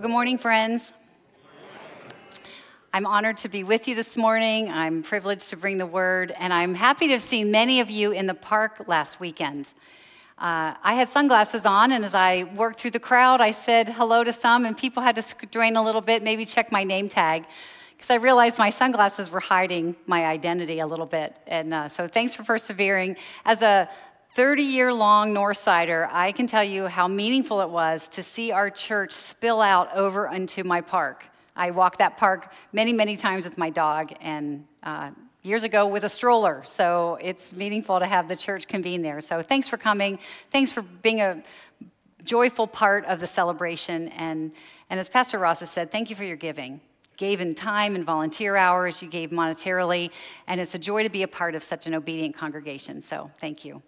Well, good morning, friends. I'm honored to be with you this morning. I'm privileged to bring the word, and I'm happy to have seen many of you in the park last weekend. Uh, I had sunglasses on, and as I worked through the crowd, I said hello to some, and people had to strain a little bit, maybe check my name tag, because I realized my sunglasses were hiding my identity a little bit. And uh, so, thanks for persevering. As a 30 year long Northsider, I can tell you how meaningful it was to see our church spill out over into my park. I walked that park many, many times with my dog and uh, years ago with a stroller. So it's meaningful to have the church convene there. So thanks for coming. Thanks for being a joyful part of the celebration. And, and as Pastor Ross has said, thank you for your giving. Gave in time and volunteer hours, you gave monetarily, and it's a joy to be a part of such an obedient congregation. So thank you.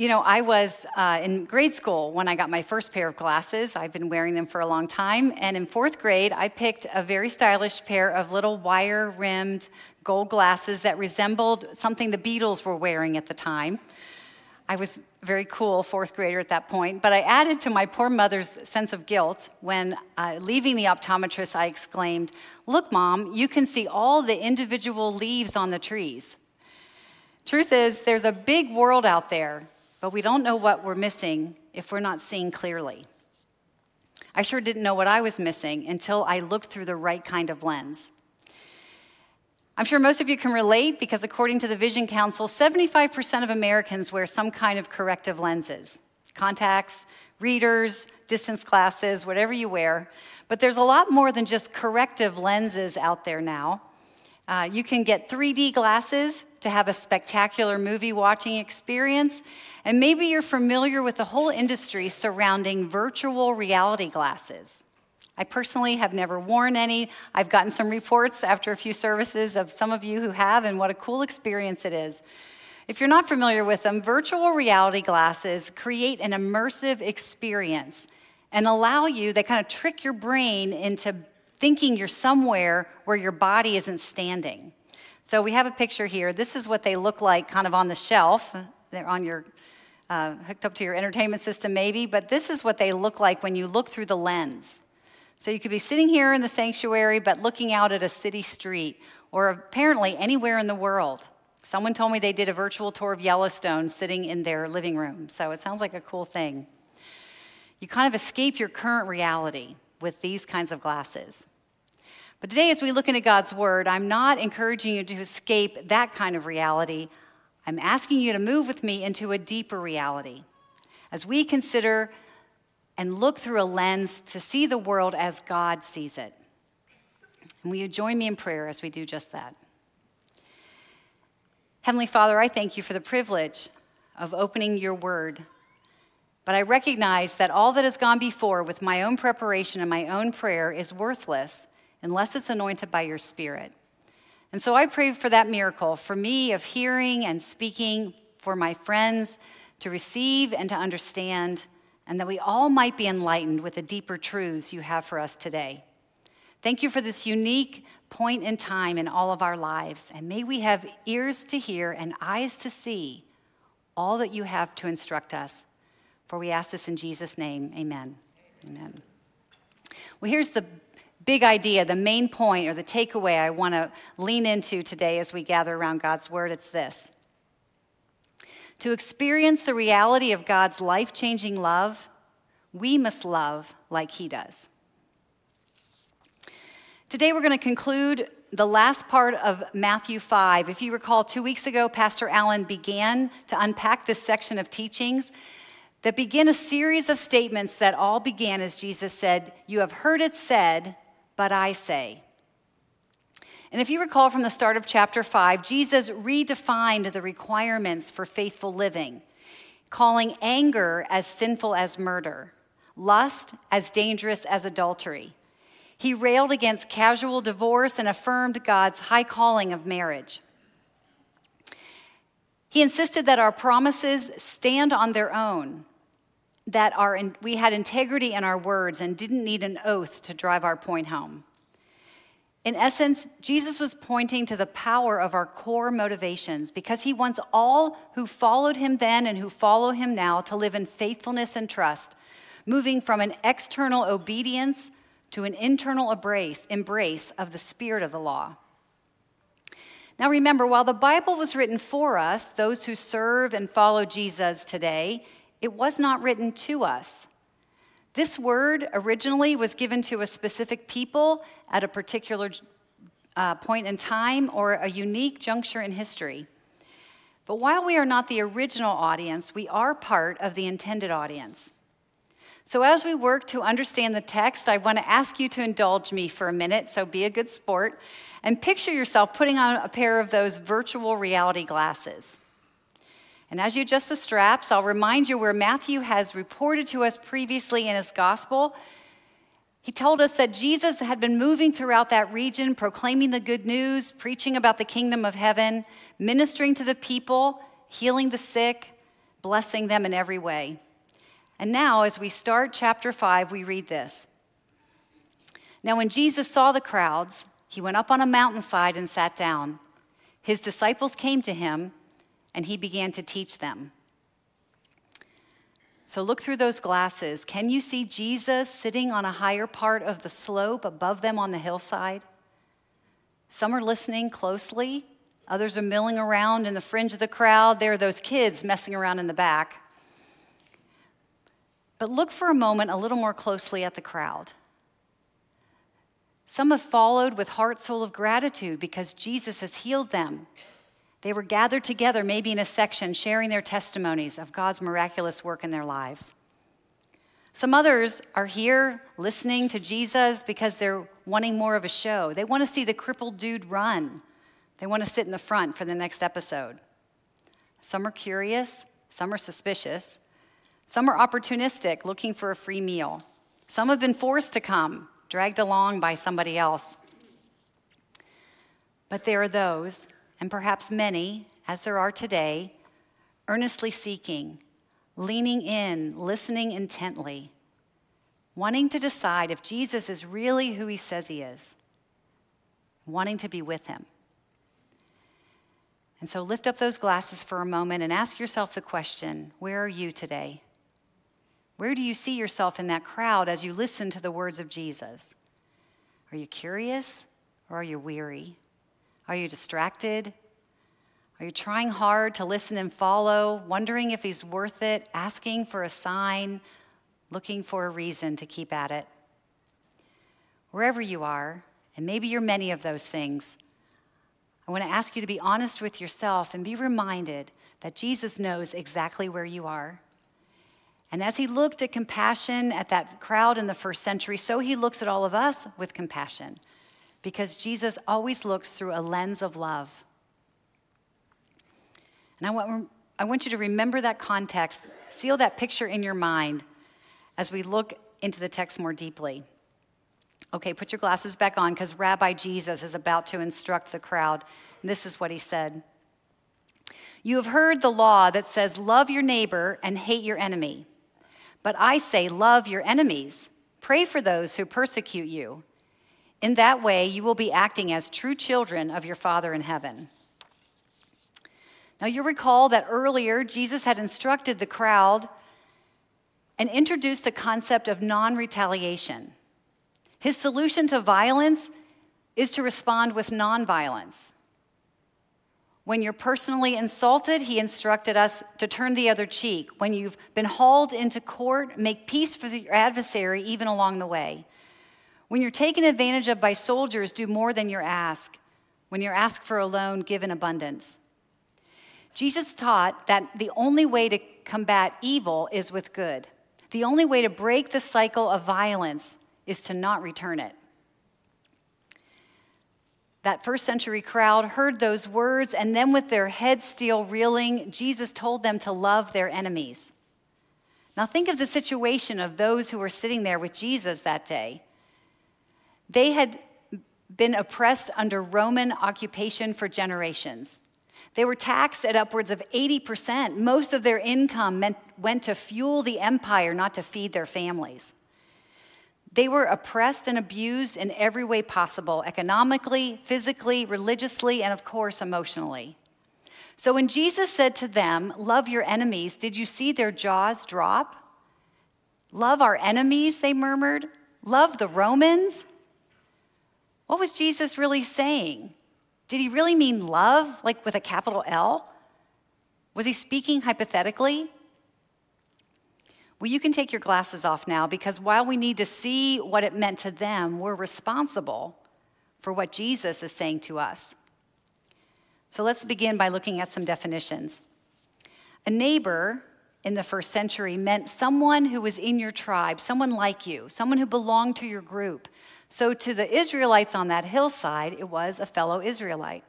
You know, I was uh, in grade school when I got my first pair of glasses. I've been wearing them for a long time. And in fourth grade, I picked a very stylish pair of little wire rimmed gold glasses that resembled something the Beatles were wearing at the time. I was very cool fourth grader at that point, but I added to my poor mother's sense of guilt when, uh, leaving the optometrist, I exclaimed, Look, mom, you can see all the individual leaves on the trees. Truth is, there's a big world out there but we don't know what we're missing if we're not seeing clearly. I sure didn't know what I was missing until I looked through the right kind of lens. I'm sure most of you can relate because, according to the Vision Council, 75% of Americans wear some kind of corrective lenses contacts, readers, distance glasses, whatever you wear. But there's a lot more than just corrective lenses out there now. Uh, you can get 3D glasses to have a spectacular movie watching experience. And maybe you're familiar with the whole industry surrounding virtual reality glasses. I personally have never worn any. I've gotten some reports after a few services of some of you who have, and what a cool experience it is. If you're not familiar with them, virtual reality glasses create an immersive experience and allow you, they kind of trick your brain into thinking you're somewhere where your body isn't standing. So we have a picture here. This is what they look like kind of on the shelf. They're on your uh, hooked up to your entertainment system, maybe, but this is what they look like when you look through the lens. So you could be sitting here in the sanctuary, but looking out at a city street, or apparently anywhere in the world. Someone told me they did a virtual tour of Yellowstone sitting in their living room, so it sounds like a cool thing. You kind of escape your current reality with these kinds of glasses. But today, as we look into God's Word, I'm not encouraging you to escape that kind of reality. I'm asking you to move with me into a deeper reality as we consider and look through a lens to see the world as God sees it. And will you join me in prayer as we do just that? Heavenly Father, I thank you for the privilege of opening your word. But I recognize that all that has gone before with my own preparation and my own prayer is worthless unless it's anointed by your Spirit. And so I pray for that miracle for me of hearing and speaking, for my friends to receive and to understand, and that we all might be enlightened with the deeper truths you have for us today. Thank you for this unique point in time in all of our lives, and may we have ears to hear and eyes to see all that you have to instruct us. For we ask this in Jesus' name. Amen. Amen. Well, here's the big idea, the main point or the takeaway I want to lean into today as we gather around God's Word. It's this To experience the reality of God's life changing love, we must love like He does. Today, we're going to conclude the last part of Matthew 5. If you recall, two weeks ago, Pastor Allen began to unpack this section of teachings that begin a series of statements that all began as Jesus said, You have heard it said, but I say. And if you recall from the start of chapter 5, Jesus redefined the requirements for faithful living, calling anger as sinful as murder, lust as dangerous as adultery. He railed against casual divorce and affirmed God's high calling of marriage. He insisted that our promises stand on their own that our, we had integrity in our words and didn't need an oath to drive our point home. In essence, Jesus was pointing to the power of our core motivations because he wants all who followed him then and who follow him now to live in faithfulness and trust, moving from an external obedience to an internal embrace, embrace of the spirit of the law. Now remember, while the Bible was written for us, those who serve and follow Jesus today, it was not written to us. This word originally was given to a specific people at a particular uh, point in time or a unique juncture in history. But while we are not the original audience, we are part of the intended audience. So, as we work to understand the text, I want to ask you to indulge me for a minute, so be a good sport, and picture yourself putting on a pair of those virtual reality glasses. And as you adjust the straps, I'll remind you where Matthew has reported to us previously in his gospel. He told us that Jesus had been moving throughout that region, proclaiming the good news, preaching about the kingdom of heaven, ministering to the people, healing the sick, blessing them in every way. And now, as we start chapter 5, we read this. Now, when Jesus saw the crowds, he went up on a mountainside and sat down. His disciples came to him and he began to teach them. So look through those glasses. Can you see Jesus sitting on a higher part of the slope above them on the hillside? Some are listening closely, others are milling around in the fringe of the crowd. There are those kids messing around in the back. But look for a moment a little more closely at the crowd. Some have followed with hearts full of gratitude because Jesus has healed them they were gathered together, maybe in a section, sharing their testimonies of God's miraculous work in their lives. Some others are here listening to Jesus because they're wanting more of a show. They want to see the crippled dude run, they want to sit in the front for the next episode. Some are curious, some are suspicious, some are opportunistic, looking for a free meal. Some have been forced to come, dragged along by somebody else. But there are those and perhaps many, as there are today, earnestly seeking, leaning in, listening intently, wanting to decide if Jesus is really who he says he is, wanting to be with him. And so lift up those glasses for a moment and ask yourself the question where are you today? Where do you see yourself in that crowd as you listen to the words of Jesus? Are you curious or are you weary? Are you distracted? Are you trying hard to listen and follow, wondering if he's worth it, asking for a sign, looking for a reason to keep at it? Wherever you are, and maybe you're many of those things, I want to ask you to be honest with yourself and be reminded that Jesus knows exactly where you are. And as he looked at compassion at that crowd in the first century, so he looks at all of us with compassion because Jesus always looks through a lens of love. And I want, I want you to remember that context, seal that picture in your mind as we look into the text more deeply. Okay, put your glasses back on because Rabbi Jesus is about to instruct the crowd. And this is what he said You have heard the law that says, Love your neighbor and hate your enemy. But I say, Love your enemies, pray for those who persecute you. In that way, you will be acting as true children of your Father in heaven. Now, you'll recall that earlier Jesus had instructed the crowd and introduced the concept of non retaliation. His solution to violence is to respond with non-violence. When you're personally insulted, he instructed us to turn the other cheek. When you've been hauled into court, make peace with your adversary even along the way. When you're taken advantage of by soldiers, do more than you're asked. When you're asked for a loan, give in abundance. Jesus taught that the only way to combat evil is with good. The only way to break the cycle of violence is to not return it. That first century crowd heard those words, and then with their heads still reeling, Jesus told them to love their enemies. Now, think of the situation of those who were sitting there with Jesus that day. They had been oppressed under Roman occupation for generations. They were taxed at upwards of 80%. Most of their income meant, went to fuel the empire, not to feed their families. They were oppressed and abused in every way possible economically, physically, religiously, and of course, emotionally. So when Jesus said to them, Love your enemies, did you see their jaws drop? Love our enemies, they murmured. Love the Romans? What was Jesus really saying? Did he really mean love, like with a capital L? Was he speaking hypothetically? Well, you can take your glasses off now because while we need to see what it meant to them, we're responsible for what Jesus is saying to us. So let's begin by looking at some definitions. A neighbor in the first century meant someone who was in your tribe, someone like you, someone who belonged to your group. So to the Israelites on that hillside, it was a fellow Israelite.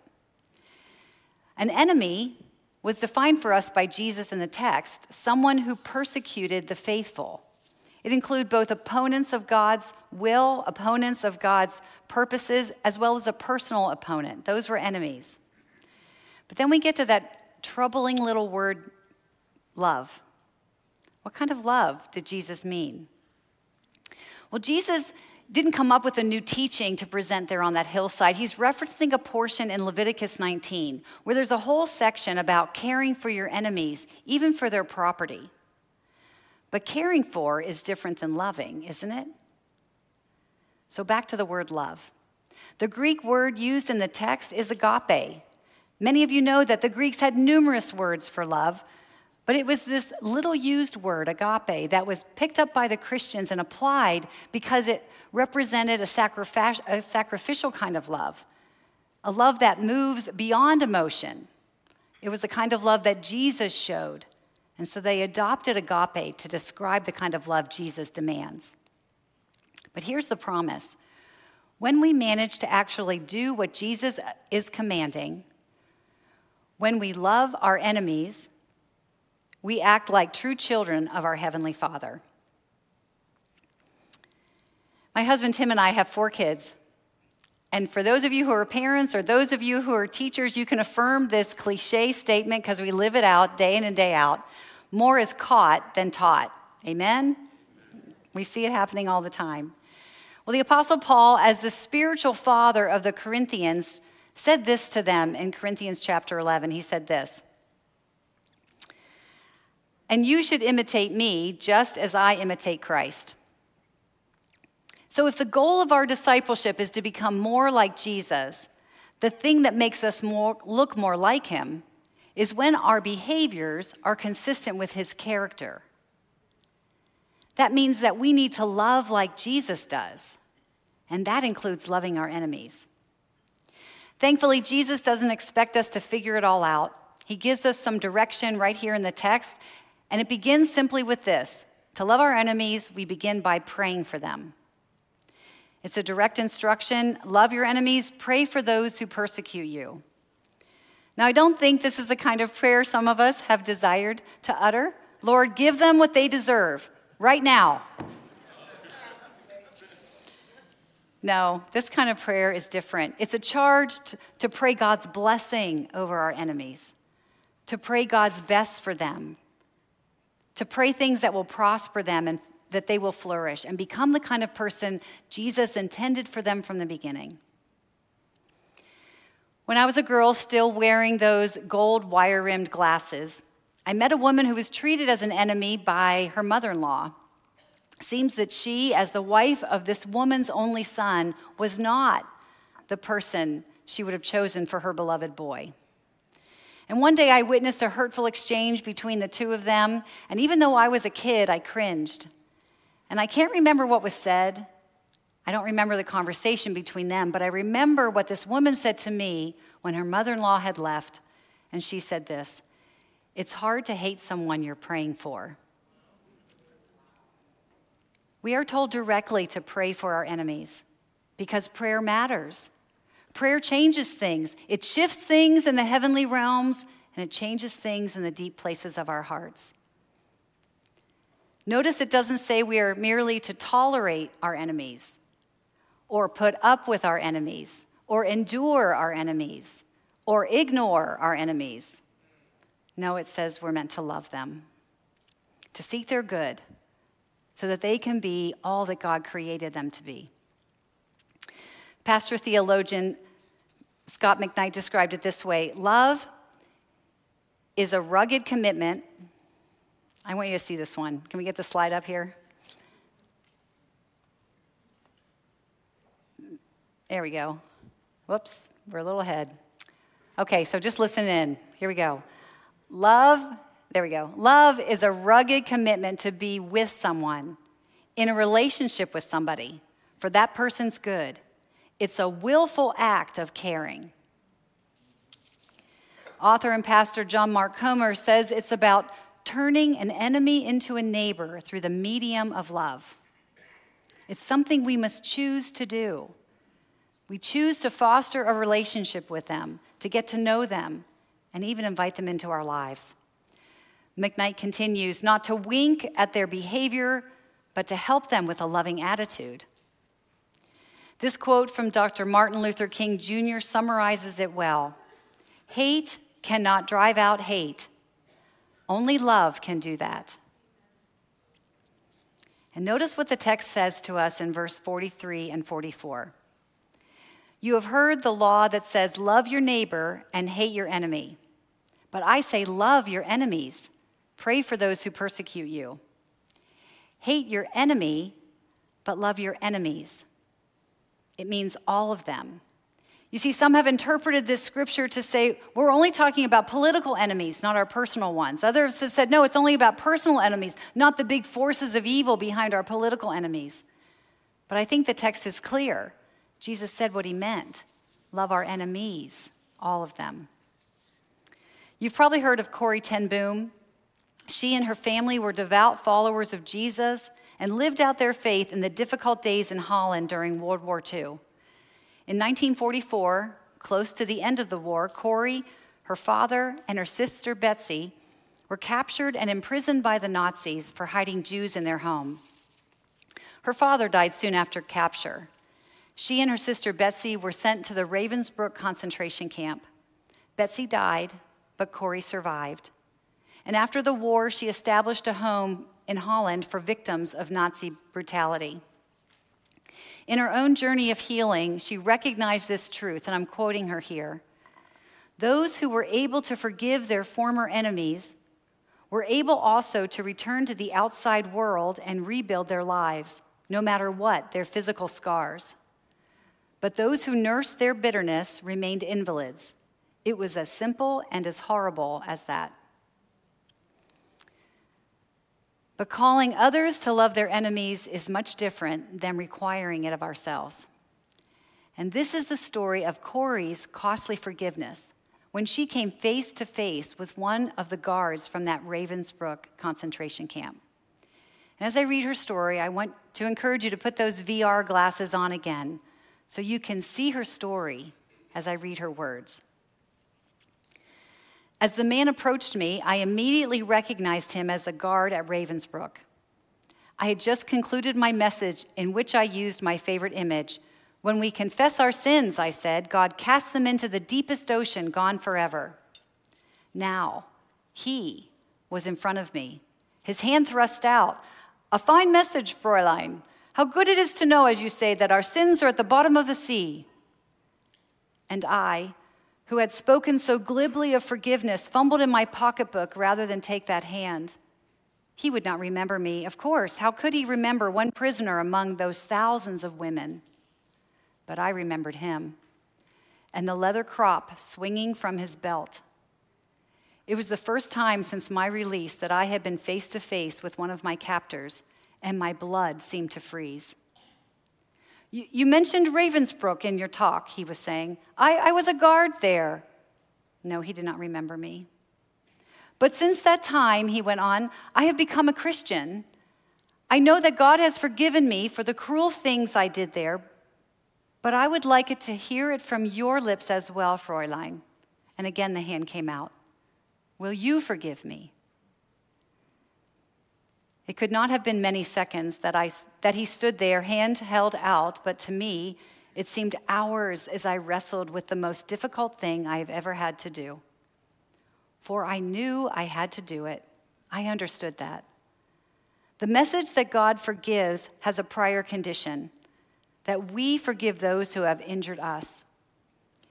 An enemy was defined for us by Jesus in the text someone who persecuted the faithful. It included both opponents of God's will, opponents of God's purposes, as well as a personal opponent. Those were enemies. But then we get to that troubling little word, love. What kind of love did Jesus mean? Well, Jesus didn't come up with a new teaching to present there on that hillside. He's referencing a portion in Leviticus 19 where there's a whole section about caring for your enemies, even for their property. But caring for is different than loving, isn't it? So back to the word love. The Greek word used in the text is agape. Many of you know that the Greeks had numerous words for love, but it was this little used word, agape, that was picked up by the Christians and applied because it represented a, sacrific- a sacrificial kind of love, a love that moves beyond emotion. It was the kind of love that Jesus showed. And so they adopted agape to describe the kind of love Jesus demands. But here's the promise when we manage to actually do what Jesus is commanding, when we love our enemies, we act like true children of our Heavenly Father. My husband Tim and I have four kids. And for those of you who are parents or those of you who are teachers, you can affirm this cliche statement because we live it out day in and day out. More is caught than taught. Amen? We see it happening all the time. Well, the Apostle Paul, as the spiritual father of the Corinthians, said this to them in Corinthians chapter 11. He said this and you should imitate me just as I imitate Christ. So, if the goal of our discipleship is to become more like Jesus, the thing that makes us more, look more like him is when our behaviors are consistent with his character. That means that we need to love like Jesus does, and that includes loving our enemies. Thankfully, Jesus doesn't expect us to figure it all out. He gives us some direction right here in the text, and it begins simply with this to love our enemies, we begin by praying for them. It's a direct instruction love your enemies, pray for those who persecute you. Now, I don't think this is the kind of prayer some of us have desired to utter. Lord, give them what they deserve right now. No, this kind of prayer is different. It's a charge to, pray God's blessing over our enemies, to pray God's best for them, to pray things that will prosper them and that they will flourish and become the kind of person Jesus intended for them from the beginning. When I was a girl, still wearing those gold wire rimmed glasses, I met a woman who was treated as an enemy by her mother in law. Seems that she, as the wife of this woman's only son, was not the person she would have chosen for her beloved boy. And one day I witnessed a hurtful exchange between the two of them, and even though I was a kid, I cringed. And I can't remember what was said. I don't remember the conversation between them, but I remember what this woman said to me when her mother in law had left. And she said this It's hard to hate someone you're praying for. We are told directly to pray for our enemies because prayer matters. Prayer changes things, it shifts things in the heavenly realms, and it changes things in the deep places of our hearts. Notice it doesn't say we are merely to tolerate our enemies, or put up with our enemies, or endure our enemies, or ignore our enemies. No, it says we're meant to love them, to seek their good, so that they can be all that God created them to be. Pastor theologian Scot McKnight described it this way Love is a rugged commitment. I want you to see this one. Can we get the slide up here? There we go. Whoops, we're a little ahead. Okay, so just listen in. Here we go. Love, there we go. Love is a rugged commitment to be with someone, in a relationship with somebody, for that person's good. It's a willful act of caring. Author and pastor John Mark Comer says it's about turning an enemy into a neighbor through the medium of love. It's something we must choose to do. We choose to foster a relationship with them, to get to know them, and even invite them into our lives. McKnight continues not to wink at their behavior, but to help them with a loving attitude. This quote from Dr. Martin Luther King Jr. summarizes it well Hate cannot drive out hate, only love can do that. And notice what the text says to us in verse 43 and 44. You have heard the law that says, Love your neighbor and hate your enemy. But I say, Love your enemies, pray for those who persecute you. Hate your enemy, but love your enemies. It means all of them. You see, some have interpreted this scripture to say we're only talking about political enemies, not our personal ones. Others have said, no, it's only about personal enemies, not the big forces of evil behind our political enemies. But I think the text is clear. Jesus said what he meant love our enemies, all of them. You've probably heard of Corrie ten Boom. She and her family were devout followers of Jesus and lived out their faith in the difficult days in Holland during World War II. In 1944, close to the end of the war, Corrie, her father, and her sister Betsie were captured and imprisoned by the Nazis for hiding Jews in their home. Her father died soon after capture. She and her sister Betsie were sent to the Ravensbrück concentration camp. Betsie died, but Corrie survived. And after the war, she established a home in Holland for victims of Nazi brutality. In her own journey of healing, she recognized this truth, and I'm quoting her here. Those who were able to forgive their former enemies were able also to return to the outside world and rebuild their lives, no matter what their physical scars. But those who nursed their bitterness remained invalids. It was as simple and as horrible as that. But calling others to love their enemies is much different than requiring it of ourselves. And this is the story of Corrie's costly forgiveness when she came face to face with one of the guards from that Ravensbrück concentration camp. And as I read her story, I want to encourage you to put those VR glasses on again so you can see her story as I read her words. As the man approached me, I immediately recognized him as the guard at Ravensbrück. I had just concluded my message in which I used my favorite image. When we confess our sins, I said, God casts them into the deepest ocean, gone forever. Now, he was in front of me, his hand thrust out. A fine message, Fräulein. How good it is to know, as you say, that our sins are at the bottom of the sea. And I, who had spoken so glibly of forgiveness, fumbled in my pocketbook rather than take that hand. He would not remember me, of course. How could he remember one prisoner among those thousands of women? But I remembered him and the leather crop swinging from his belt. It was the first time since my release that I had been face to face with one of my captors and my blood seemed to freeze. You, you mentioned Ravensbrück in your talk, he was saying. I, I was a guard there. No, he did not remember me. But since that time, he went on, I have become a Christian. I know that God has forgiven me for the cruel things I did there, but I would like it to hear it from your lips as well, Fräulein. And again the hand came out. Will you forgive me? It could not have been many seconds that, I, that he stood there, hand held out, but to me, it seemed hours as I wrestled with the most difficult thing I have ever had to do. For I knew I had to do it. I understood that. The message that God forgives has a prior condition that we forgive those who have injured us.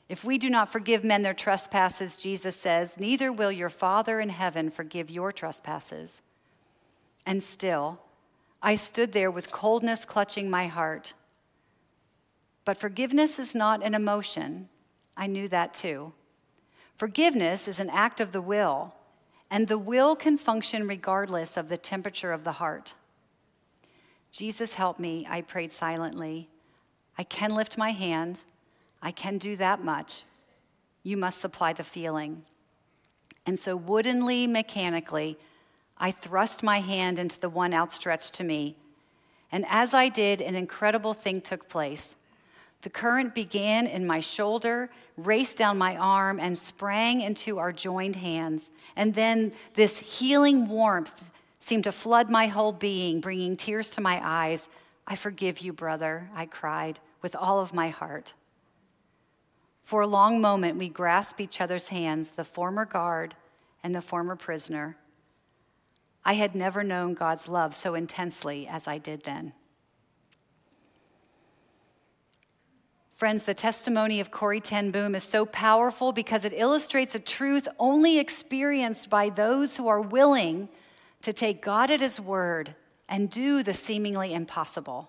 If we do not forgive men their trespasses, Jesus says, neither will your Father in heaven forgive your trespasses. And still, I stood there with coldness clutching my heart. But forgiveness is not an emotion. I knew that too. Forgiveness is an act of the will, and the will can function regardless of the temperature of the heart. Jesus, help me, I prayed silently. I can lift my hand. I can do that much. You must supply the feeling. And so, woodenly, mechanically, I thrust my hand into the one outstretched to me. And as I did, an incredible thing took place. The current began in my shoulder, raced down my arm, and sprang into our joined hands. And then this healing warmth seemed to flood my whole being, bringing tears to my eyes. I forgive you, brother, I cried with all of my heart. For a long moment, we grasped each other's hands, the former guard and the former prisoner. I had never known God's love so intensely as I did then. Friends, the testimony of Corrie Ten Boom is so powerful because it illustrates a truth only experienced by those who are willing to take God at His word and do the seemingly impossible.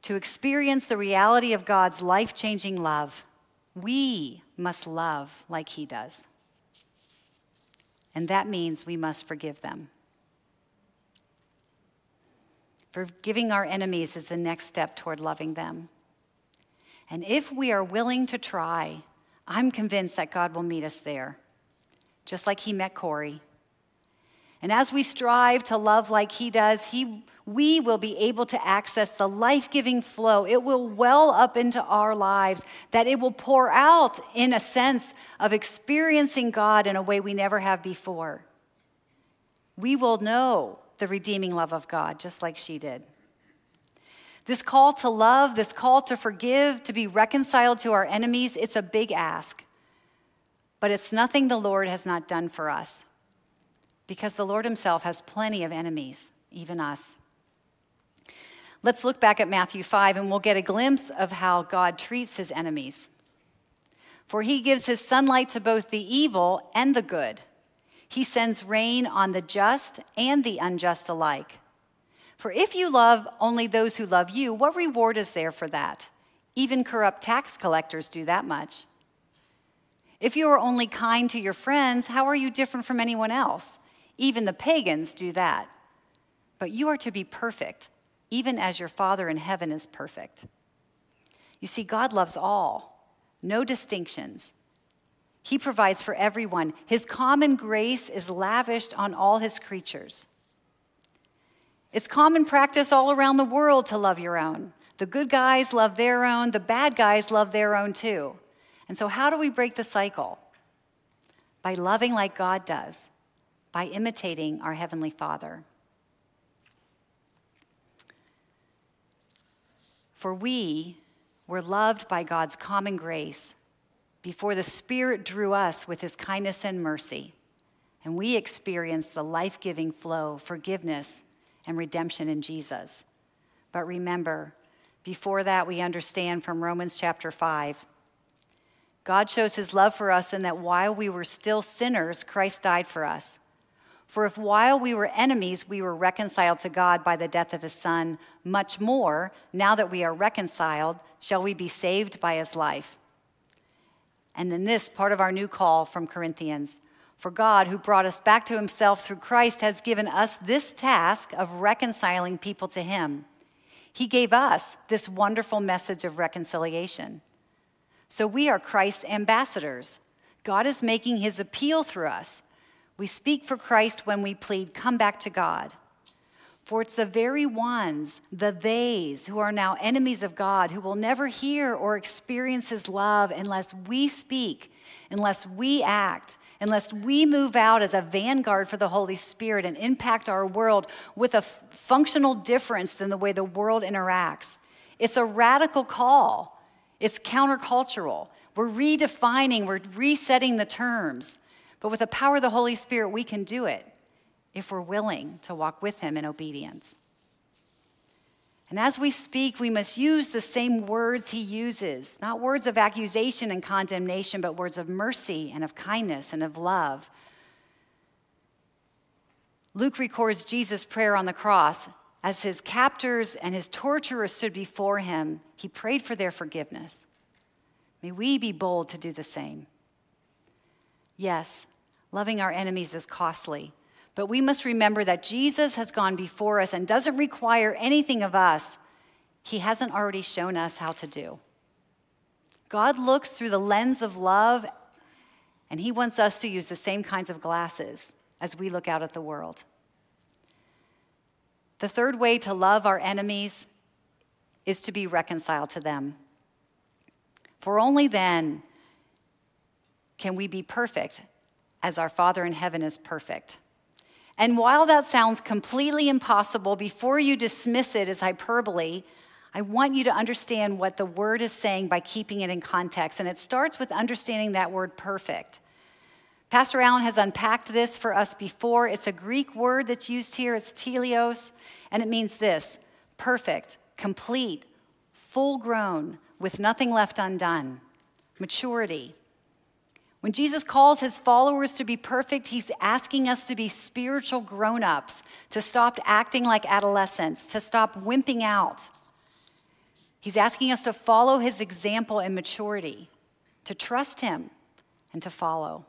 To experience the reality of God's life changing love, we must love like He does. And that means we must forgive them. Forgiving our enemies is the next step toward loving them. And if we are willing to try, I'm convinced that God will meet us there, just like He met Corrie. And as we strive to love like He does, He we will be able to access the life giving flow. It will well up into our lives, that it will pour out in a sense of experiencing God in a way we never have before. We will know the redeeming love of God, just like she did. This call to love, this call to forgive, to be reconciled to our enemies, it's a big ask. But it's nothing the Lord has not done for us because the Lord Himself has plenty of enemies, even us. Let's look back at Matthew 5 and we'll get a glimpse of how God treats his enemies. For he gives his sunlight to both the evil and the good. He sends rain on the just and the unjust alike. For if you love only those who love you, what reward is there for that? Even corrupt tax collectors do that much. If you are only kind to your friends, how are you different from anyone else? Even the pagans do that. But you are to be perfect even as your Father in heaven is perfect. You see, God loves all, no distinctions. He provides for everyone. His common grace is lavished on all his creatures. It's common practice all around the world to love your own. The good guys love their own, the bad guys love their own too. And so, how do we break the cycle? By loving like God does, by imitating our Heavenly Father. For we were loved by God's common grace before the Spirit drew us with his kindness and mercy, and we experienced the life giving flow, forgiveness, and redemption in Jesus. But remember, before that, we understand from Romans chapter 5 God shows his love for us in that while we were still sinners, Christ died for us. For if while we were enemies, we were reconciled to God by the death of his Son, much more, now that we are reconciled, shall we be saved by his life. And then this part of our new call from Corinthians. For God, who brought us back to himself through Christ, has given us this task of reconciling people to him. He gave us this wonderful message of reconciliation. So we are Christ's ambassadors. God is making his appeal through us. We speak for Christ when we plead, Come back to God. For it's the very ones, the theys, who are now enemies of God, who will never hear or experience his love unless we speak, unless we act, unless we move out as a vanguard for the Holy Spirit and impact our world with a f- functional difference than the way the world interacts. It's a radical call, it's countercultural. We're redefining, we're resetting the terms. But with the power of the Holy Spirit, we can do it. if we're willing to walk with Him in obedience. And as we speak, we must use the same words He uses, not words of accusation and condemnation, but words of mercy and of kindness and of love. Luke records Jesus' prayer on the cross. As his captors and his torturers stood before him, he prayed for their forgiveness. May we be bold to do the same. Yes, loving our enemies is costly, but we must remember that Jesus has gone before us and doesn't require anything of us he hasn't already shown us how to do. God looks through the lens of love, and he wants us to use the same kinds of glasses as we look out at the world. The third way to love our enemies is to be reconciled to them. For only then can we be perfect as our Father in heaven is perfect. And while that sounds completely impossible, before you dismiss it as hyperbole, I want you to understand what the word is saying by keeping it in context. And it starts with understanding that word perfect. Pastor Allen has unpacked this for us before. It's a Greek word that's used here, it's teleos, and it means this perfect, complete, full grown, with nothing left undone. Maturity. When Jesus calls his followers to be perfect, he's asking us to be spiritual grown ups, to stop acting like adolescents, to stop wimping out. He's asking us to follow his example in maturity, to trust him, and to follow.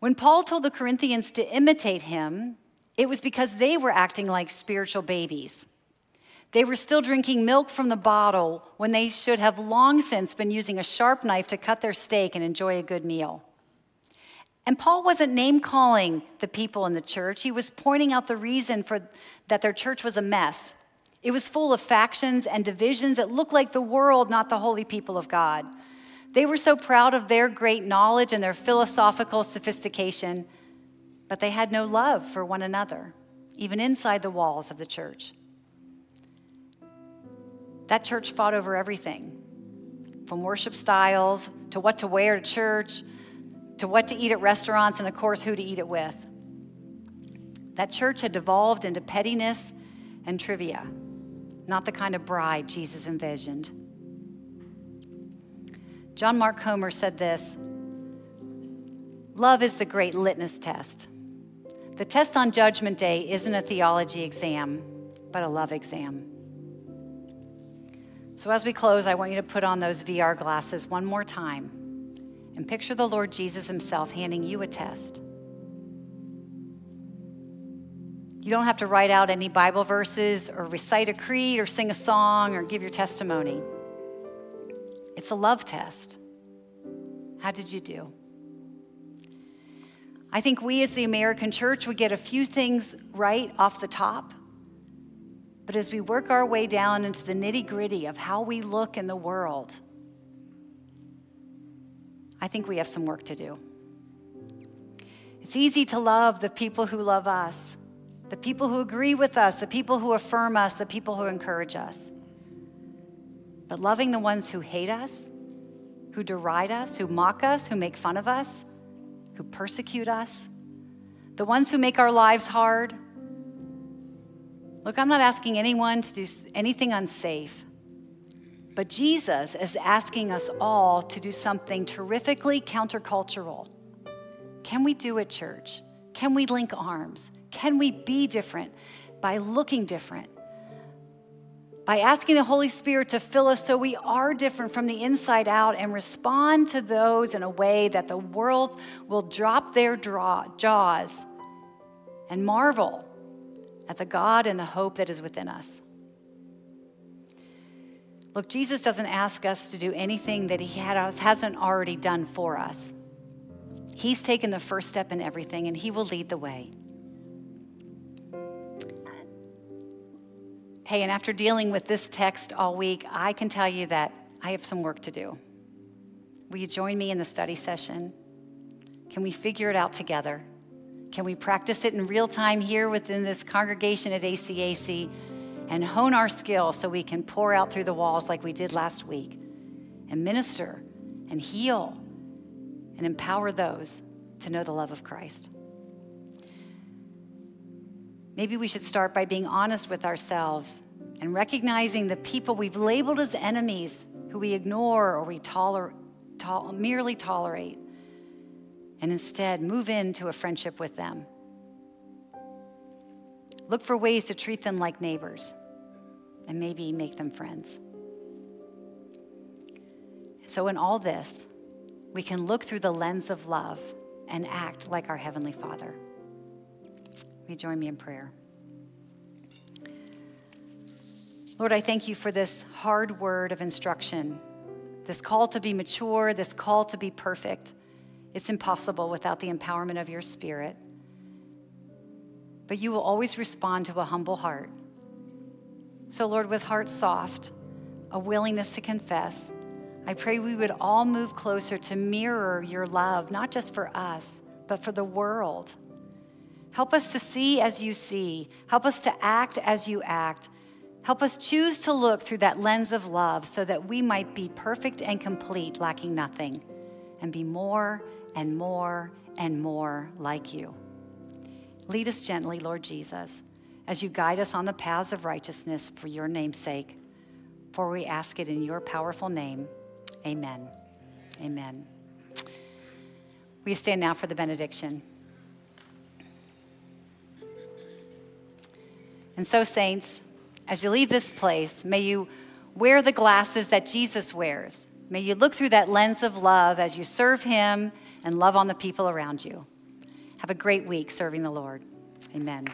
When Paul told the Corinthians to imitate him, it was because they were acting like spiritual babies. They were still drinking milk from the bottle when they should have long since been using a sharp knife to cut their steak and enjoy a good meal. And Paul wasn't name calling the people in the church. He was pointing out the reason for that their church was a mess. It was full of factions and divisions that looked like the world, not the holy people of God. They were so proud of their great knowledge and their philosophical sophistication, but they had no love for one another, even inside the walls of the church. That church fought over everything from worship styles to what to wear to church to what to eat at restaurants and, of course, who to eat it with. That church had devolved into pettiness and trivia, not the kind of bride Jesus envisioned. John Mark Comer said this Love is the great litmus test. The test on Judgment Day isn't a theology exam, but a love exam. So, as we close, I want you to put on those VR glasses one more time and picture the Lord Jesus Himself handing you a test. You don't have to write out any Bible verses or recite a creed or sing a song or give your testimony. It's a love test. How did you do? I think we as the American church would get a few things right off the top. But as we work our way down into the nitty gritty of how we look in the world, I think we have some work to do. It's easy to love the people who love us, the people who agree with us, the people who affirm us, the people who encourage us. But loving the ones who hate us, who deride us, who mock us, who make fun of us, who persecute us, the ones who make our lives hard. Look, I'm not asking anyone to do anything unsafe, but Jesus is asking us all to do something terrifically countercultural. Can we do it, church? Can we link arms? Can we be different by looking different? by asking the Holy Spirit to fill us so we are different from the inside out and respond to those in a way that the world will drop their draw, jaws and marvel at the God and the hope that is within us. Look, Jesus doesn't ask us to do anything that he hasn't already done for us. He's taken the first step in everything, and he will lead the way. Hey, and after dealing with this text all week, I can tell you that I have some work to do. Will you join me in the study session? Can we figure it out together? Can we practice it in real time here within this congregation at ACAC and hone our skill so we can pour out through the walls like we did last week and minister and heal and empower those to know the love of Christ? Maybe we should start by being honest with ourselves and recognizing the people we've labeled as enemies who we ignore or we toler- to- merely tolerate, and instead move into a friendship with them. Look for ways to treat them like neighbors and maybe make them friends. So, in all this, we can look through the lens of love and act like our Heavenly Father. Will join me in prayer? Lord, I thank you for this hard word of instruction, this call to be mature, this call to be perfect. It's impossible without the empowerment of your Spirit. But you will always respond to a humble heart. So, Lord, with hearts soft, a willingness to confess, I pray we would all move closer to mirror your love, not just for us, but for the world. Help us to see as you see. Help us to act as you act. Help us choose to look through that lens of love so that we might be perfect and complete, lacking nothing, and be more and more and more like you. Lead us gently, Lord Jesus, as you guide us on the paths of righteousness for your name's sake. For we ask it in your powerful name. Amen. Amen. We stand now for the benediction. And so, saints, as you leave this place, may you wear the glasses that Jesus wears. May you look through that lens of love as you serve Him and love on the people around you. Have a great week serving the Lord. Amen.